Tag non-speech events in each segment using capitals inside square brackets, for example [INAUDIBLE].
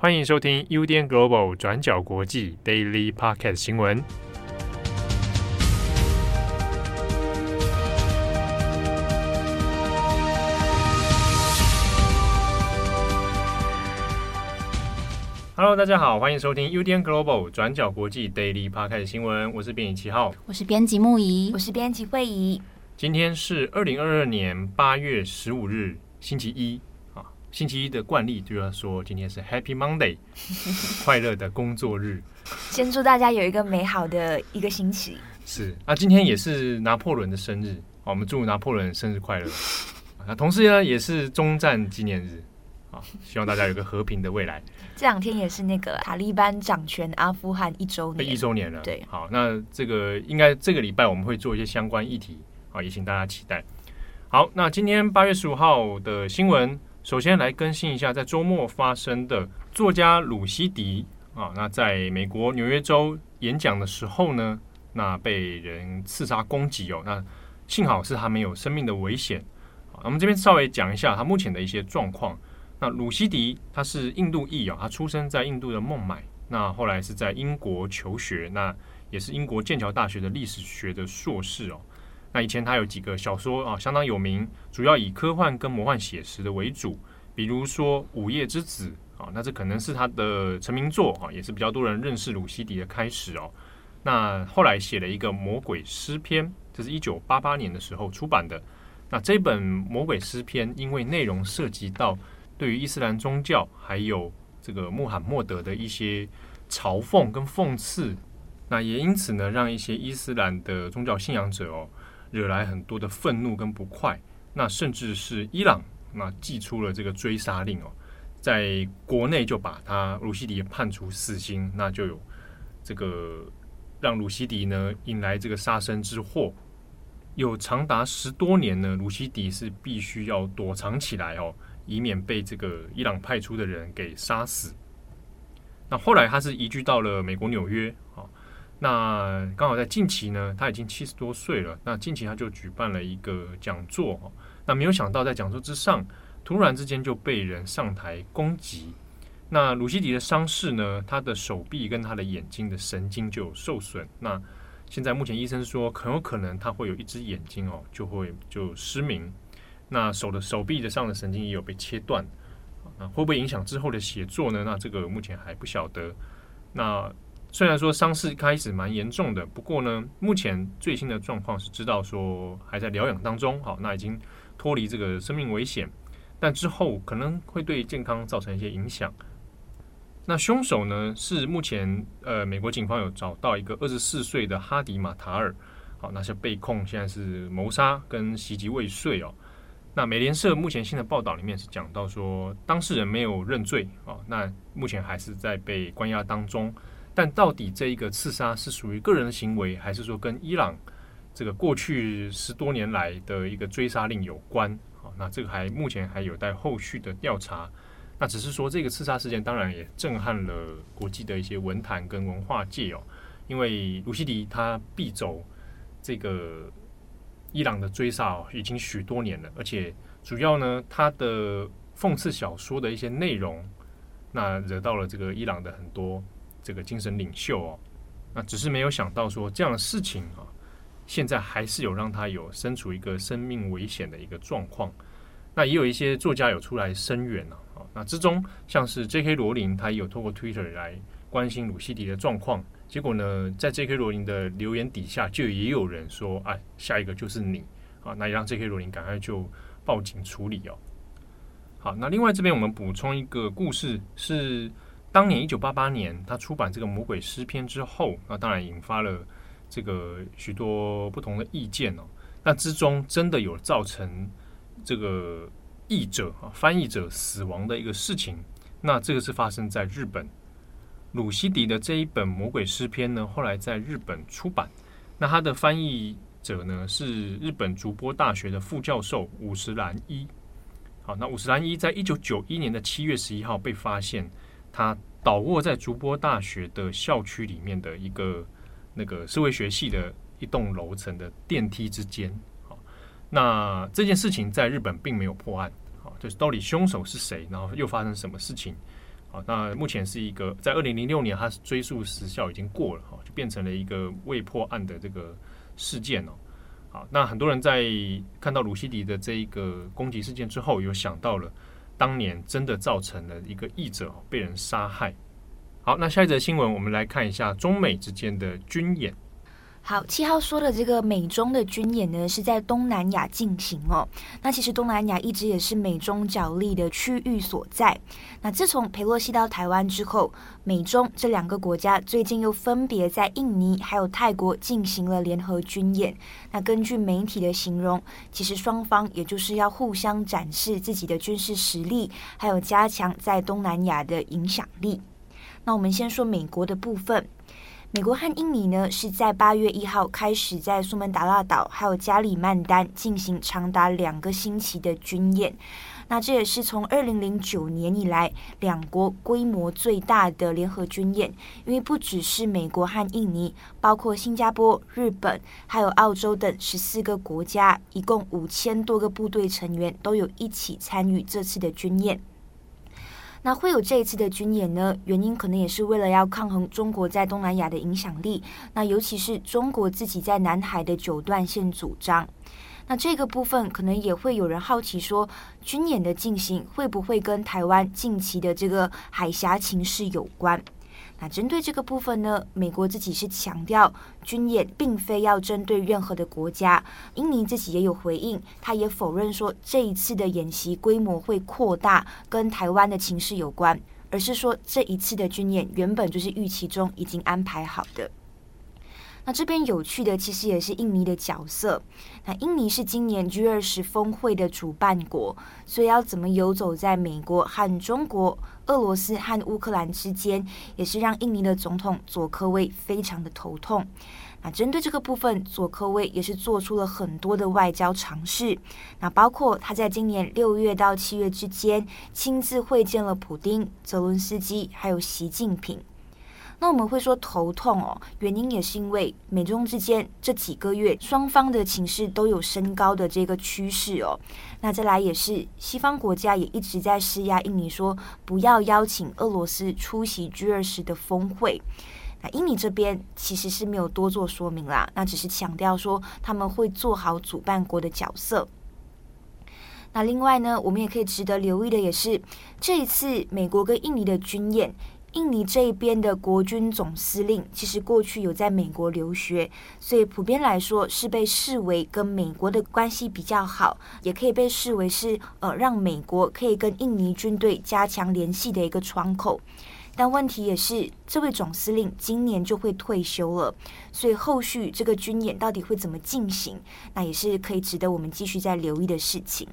欢迎收听 UDN Global 转角国际 Daily Podcast 新闻。Hello，大家好，欢迎收听 UDN Global 转角国际 Daily Podcast 新闻。我是编辑七号，我是编辑木仪，我是编辑慧仪。今天是二零二二年八月十五日，星期一。星期一的惯例就要说，今天是 Happy Monday，[LAUGHS] 快乐的工作日。先祝大家有一个美好的一个星期。是啊，今天也是拿破仑的生日，我们祝拿破仑生日快乐。[LAUGHS] 那同时呢，也是终战纪念日啊，希望大家有个和平的未来。这两天也是那个塔利班掌权阿富汗一周年，一周年了。对，好，那这个应该这个礼拜我们会做一些相关议题好，也请大家期待。好，那今天八月十五号的新闻。首先来更新一下，在周末发生的作家鲁西迪啊，那在美国纽约州演讲的时候呢，那被人刺杀攻击哦，那幸好是他没有生命的危险。好，我们这边稍微讲一下他目前的一些状况。那鲁西迪他是印度裔啊，他出生在印度的孟买，那后来是在英国求学，那也是英国剑桥大学的历史学的硕士哦。那以前他有几个小说啊，相当有名，主要以科幻跟魔幻写实的为主，比如说《午夜之子》啊，那这可能是他的成名作啊，也是比较多人认识鲁西迪的开始哦。那后来写了一个《魔鬼诗篇》，这是一九八八年的时候出版的。那这本《魔鬼诗篇》因为内容涉及到对于伊斯兰宗教还有这个穆罕默德的一些嘲讽跟讽刺，那也因此呢，让一些伊斯兰的宗教信仰者哦。惹来很多的愤怒跟不快，那甚至是伊朗那寄出了这个追杀令哦，在国内就把他鲁西迪判处死刑，那就有这个让鲁西迪呢引来这个杀身之祸，有长达十多年呢，鲁西迪是必须要躲藏起来哦，以免被这个伊朗派出的人给杀死。那后来他是移居到了美国纽约啊。那刚好在近期呢，他已经七十多岁了。那近期他就举办了一个讲座，那没有想到在讲座之上，突然之间就被人上台攻击。那鲁西迪的伤势呢，他的手臂跟他的眼睛的神经就有受损。那现在目前医生说，很有可能他会有一只眼睛哦，就会就失明。那手的手臂的上的神经也有被切断。那会不会影响之后的写作呢？那这个目前还不晓得。那虽然说伤势开始蛮严重的，不过呢，目前最新的状况是知道说还在疗养当中，好，那已经脱离这个生命危险，但之后可能会对健康造成一些影响。那凶手呢，是目前呃美国警方有找到一个二十四岁的哈迪马塔尔，好，那是被控现在是谋杀跟袭击未遂哦。那美联社目前新的报道里面是讲到说，当事人没有认罪啊，那目前还是在被关押当中。但到底这一个刺杀是属于个人的行为，还是说跟伊朗这个过去十多年来的一个追杀令有关？好，那这个还目前还有待后续的调查。那只是说这个刺杀事件当然也震撼了国际的一些文坛跟文化界哦，因为卢西迪他避走这个伊朗的追杀哦，已经许多年了，而且主要呢他的讽刺小说的一些内容，那惹到了这个伊朗的很多。这个精神领袖哦，那只是没有想到说这样的事情啊，现在还是有让他有身处一个生命危险的一个状况。那也有一些作家有出来声援了啊，那之中像是 J.K. 罗琳，他也有透过 Twitter 来关心鲁西迪的状况。结果呢，在 J.K. 罗琳的留言底下，就也有人说：“哎，下一个就是你啊！”那也让 J.K. 罗琳赶快就报警处理哦。好，那另外这边我们补充一个故事是。当年一九八八年，他出版这个《魔鬼诗篇》之后，那当然引发了这个许多不同的意见哦。那之中真的有造成这个译者啊、翻译者死亡的一个事情。那这个是发生在日本，鲁西迪的这一本《魔鬼诗篇》呢，后来在日本出版。那他的翻译者呢，是日本筑波大学的副教授五十岚一。好，那五十岚一在一九九一年的七月十一号被发现。他倒卧在筑波大学的校区里面的一个那个社会学系的一栋楼层的电梯之间。好，那这件事情在日本并没有破案。好，就是到底凶手是谁，然后又发生什么事情？好，那目前是一个在二零零六年，它追诉时效已经过了哈，就变成了一个未破案的这个事件哦。好，那很多人在看到鲁西迪的这一个攻击事件之后，有想到了当年真的造成了一个译者被人杀害。好，那下一则新闻，我们来看一下中美之间的军演。好，七号说的这个美中的军演呢，是在东南亚进行哦。那其实东南亚一直也是美中角力的区域所在。那自从佩洛西到台湾之后，美中这两个国家最近又分别在印尼还有泰国进行了联合军演。那根据媒体的形容，其实双方也就是要互相展示自己的军事实力，还有加强在东南亚的影响力。那我们先说美国的部分。美国和印尼呢，是在八月一号开始在苏门答腊岛还有加里曼丹进行长达两个星期的军演。那这也是从二零零九年以来两国规模最大的联合军演，因为不只是美国和印尼，包括新加坡、日本还有澳洲等十四个国家，一共五千多个部队成员都有一起参与这次的军演。那会有这一次的军演呢？原因可能也是为了要抗衡中国在东南亚的影响力。那尤其是中国自己在南海的九段线主张。那这个部分可能也会有人好奇说，军演的进行会不会跟台湾近期的这个海峡情势有关？那针对这个部分呢，美国自己是强调军演并非要针对任何的国家。印尼自己也有回应，他也否认说这一次的演习规模会扩大跟台湾的情势有关，而是说这一次的军演原本就是预期中已经安排好的。那这边有趣的其实也是印尼的角色。那印尼是今年 G 二十峰会的主办国，所以要怎么游走在美国和中国、俄罗斯和乌克兰之间，也是让印尼的总统佐科威非常的头痛。那针对这个部分，佐科威也是做出了很多的外交尝试。那包括他在今年六月到七月之间，亲自会见了普丁、泽伦斯基还有习近平。那我们会说头痛哦，原因也是因为美中之间这几个月双方的情势都有升高的这个趋势哦。那再来也是西方国家也一直在施压印尼说不要邀请俄罗斯出席 G 二十的峰会。那印尼这边其实是没有多做说明啦，那只是强调说他们会做好主办国的角色。那另外呢，我们也可以值得留意的也是这一次美国跟印尼的军演。印尼这一边的国军总司令，其实过去有在美国留学，所以普遍来说是被视为跟美国的关系比较好，也可以被视为是呃让美国可以跟印尼军队加强联系的一个窗口。但问题也是，这位总司令今年就会退休了，所以后续这个军演到底会怎么进行，那也是可以值得我们继续再留意的事情。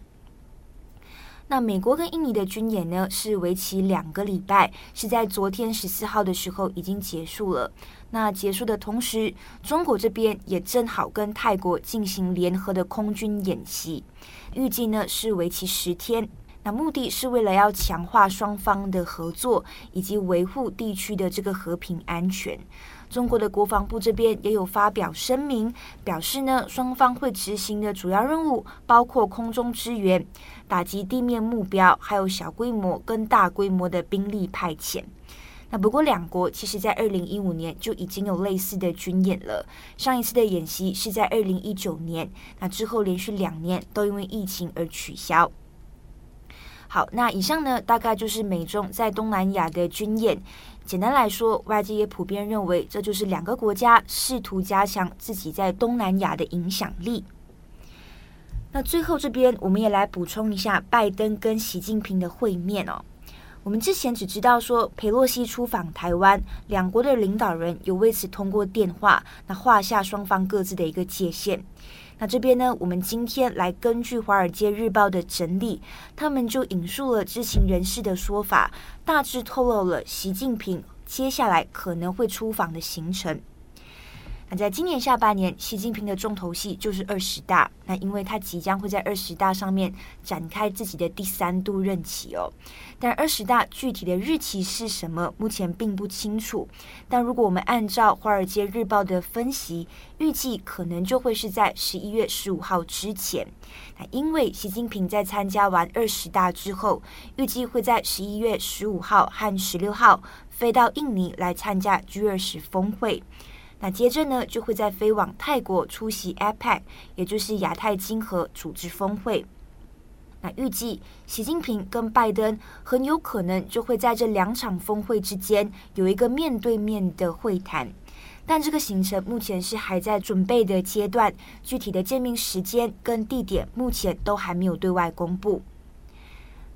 那美国跟印尼的军演呢，是为期两个礼拜，是在昨天十四号的时候已经结束了。那结束的同时，中国这边也正好跟泰国进行联合的空军演习，预计呢是为期十天。那目的是为了要强化双方的合作，以及维护地区的这个和平安全。中国的国防部这边也有发表声明，表示呢，双方会执行的主要任务包括空中支援、打击地面目标，还有小规模跟大规模的兵力派遣。那不过两国其实在二零一五年就已经有类似的军演了，上一次的演习是在二零一九年，那之后连续两年都因为疫情而取消。好，那以上呢，大概就是美中在东南亚的军演。简单来说，外界也普遍认为，这就是两个国家试图加强自己在东南亚的影响力。那最后这边，我们也来补充一下拜登跟习近平的会面哦。我们之前只知道说，佩洛西出访台湾，两国的领导人有为此通过电话，那画下双方各自的一个界限。那这边呢，我们今天来根据《华尔街日报》的整理，他们就引述了知情人士的说法，大致透露了习近平接下来可能会出访的行程。那在今年下半年，习近平的重头戏就是二十大。那因为他即将会在二十大上面展开自己的第三度任期哦。但二十大具体的日期是什么，目前并不清楚。但如果我们按照《华尔街日报》的分析，预计可能就会是在十一月十五号之前。那因为习近平在参加完二十大之后，预计会在十一月十五号和十六号飞到印尼来参加 G 二十峰会。那接着呢，就会再飞往泰国出席 APEC，也就是亚太经合组织峰会。那预计习近平跟拜登很有可能就会在这两场峰会之间有一个面对面的会谈，但这个行程目前是还在准备的阶段，具体的见面时间跟地点目前都还没有对外公布。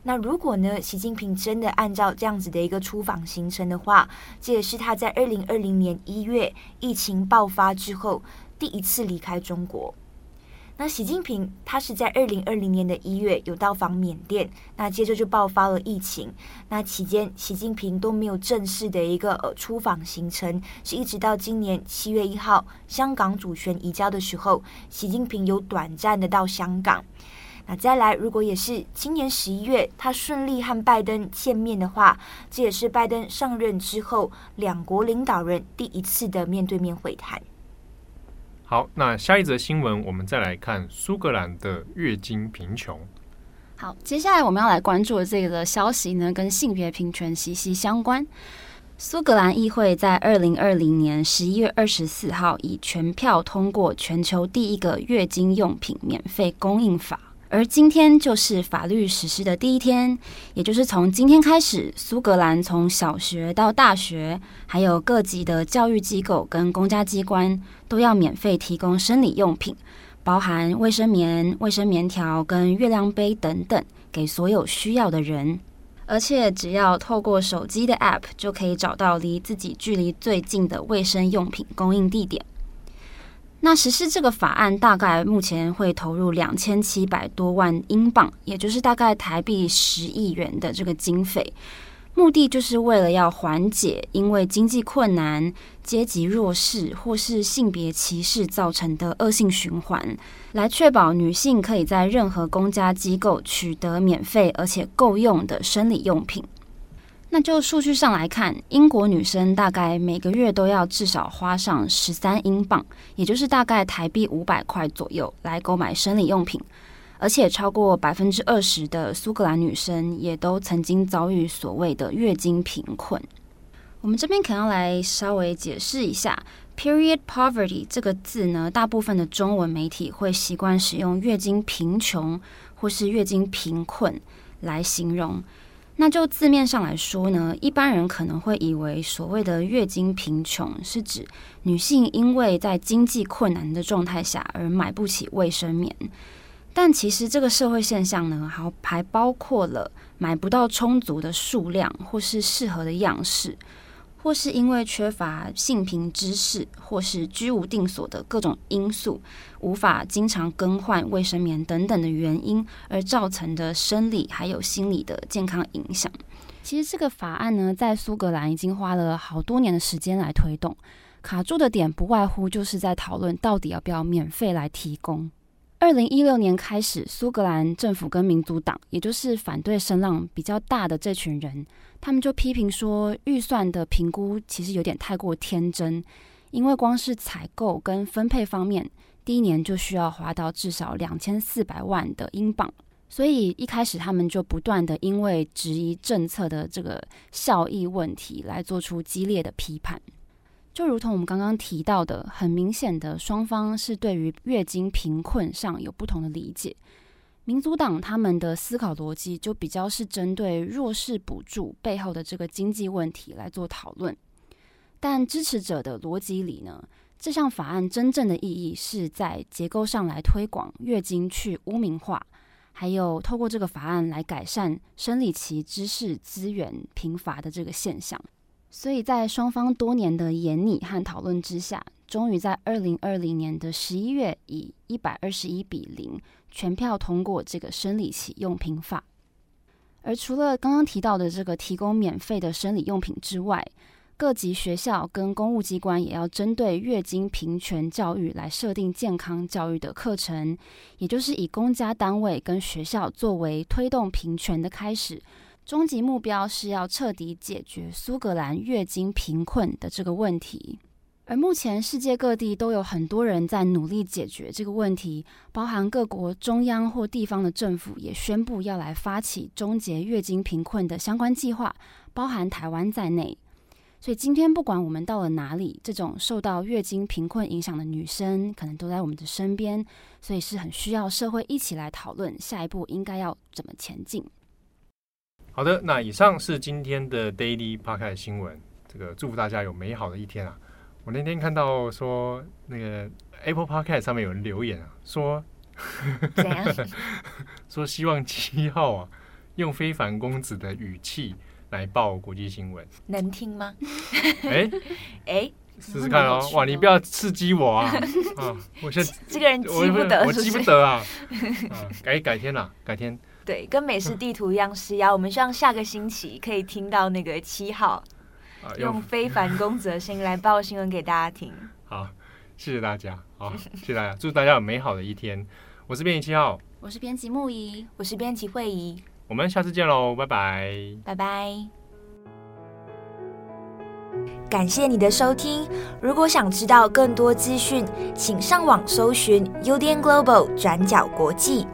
那如果呢，习近平真的按照这样子的一个出访行程的话，这也是他在二零二零年一月疫情爆发之后第一次离开中国。那习近平他是在二零二零年的一月有到访缅甸，那接着就爆发了疫情。那期间，习近平都没有正式的一个呃出访行程，是一直到今年七月一号香港主权移交的时候，习近平有短暂的到香港。那再来，如果也是今年十一月，他顺利和拜登见面的话，这也是拜登上任之后两国领导人第一次的面对面会谈。好，那下一则新闻，我们再来看苏格兰的月经贫穷。好，接下来我们要来关注的这个消息呢，跟性别平权息息相关。苏格兰议会在二零二零年十一月二十四号以全票通过全球第一个月经用品免费供应法。而今天就是法律实施的第一天，也就是从今天开始，苏格兰从小学到大学，还有各级的教育机构跟公家机关，都要免费提供生理用品，包含卫生棉、卫生棉条跟月亮杯等等，给所有需要的人。而且只要透过手机的 App，就可以找到离自己距离最近的卫生用品供应地点。那实施这个法案，大概目前会投入两千七百多万英镑，也就是大概台币十亿元的这个经费，目的就是为了要缓解因为经济困难、阶级弱势或是性别歧视造成的恶性循环，来确保女性可以在任何公家机构取得免费而且够用的生理用品。那就数据上来看，英国女生大概每个月都要至少花上十三英镑，也就是大概台币五百块左右来购买生理用品，而且超过百分之二十的苏格兰女生也都曾经遭遇所谓的月经贫困。我们这边可能要来稍微解释一下 “period poverty” 这个字呢，大部分的中文媒体会习惯使用月经贫穷或是月经贫困来形容。那就字面上来说呢，一般人可能会以为所谓的月经贫穷是指女性因为在经济困难的状态下而买不起卫生棉，但其实这个社会现象呢，还还包括了买不到充足的数量或是适合的样式。或是因为缺乏性平知识，或是居无定所的各种因素，无法经常更换卫生棉等等的原因，而造成的生理还有心理的健康影响。其实这个法案呢，在苏格兰已经花了好多年的时间来推动，卡住的点不外乎就是在讨论到底要不要免费来提供。二零一六年开始，苏格兰政府跟民族党，也就是反对声浪比较大的这群人，他们就批评说，预算的评估其实有点太过天真，因为光是采购跟分配方面，第一年就需要花到至少两千四百万的英镑，所以一开始他们就不断的因为质疑政策的这个效益问题来做出激烈的批判。就如同我们刚刚提到的，很明显的双方是对于月经贫困上有不同的理解。民族党他们的思考逻辑就比较是针对弱势补助背后的这个经济问题来做讨论，但支持者的逻辑里呢，这项法案真正的意义是在结构上来推广月经去污名化，还有透过这个法案来改善生理期知识资源贫乏的这个现象。所以在双方多年的研拟和讨论之下，终于在二零二零年的十一月以一百二十一比零全票通过这个生理期用品法。而除了刚刚提到的这个提供免费的生理用品之外，各级学校跟公务机关也要针对月经平权教育来设定健康教育的课程，也就是以公家单位跟学校作为推动平权的开始，终极目标是要彻底解决苏格兰月经贫困的这个问题。而目前，世界各地都有很多人在努力解决这个问题，包含各国中央或地方的政府也宣布要来发起终结月经贫困的相关计划，包含台湾在内。所以今天，不管我们到了哪里，这种受到月经贫困影响的女生，可能都在我们的身边，所以是很需要社会一起来讨论下一步应该要怎么前进。好的，那以上是今天的 Daily Podcast 新闻。这个祝福大家有美好的一天啊！我那天看到说，那个 Apple Podcast 上面有人留言啊，说，怎样？[LAUGHS] 说希望七号啊，用非凡公子的语气来报国际新闻，能听吗？哎哎、[LAUGHS] 欸，试试看哦！哇，你不要刺激我啊！[LAUGHS] 啊，我现在这个人记不得是是，我记不得啊！啊，改改天啦，改天。对，跟美式地图一样施压。我们希望下个星期可以听到那个七号。啊、用，用非 [LAUGHS] 凡公子的声音来报新闻给大家听。好，谢谢大家。好，谢谢大家，祝大家有美好的一天。我是编辑七号，我是编辑木仪，我是编辑慧仪。我们下次见喽，拜拜，拜拜。感谢你的收听。如果想知道更多资讯，请上网搜寻 UDN Global 转角国际。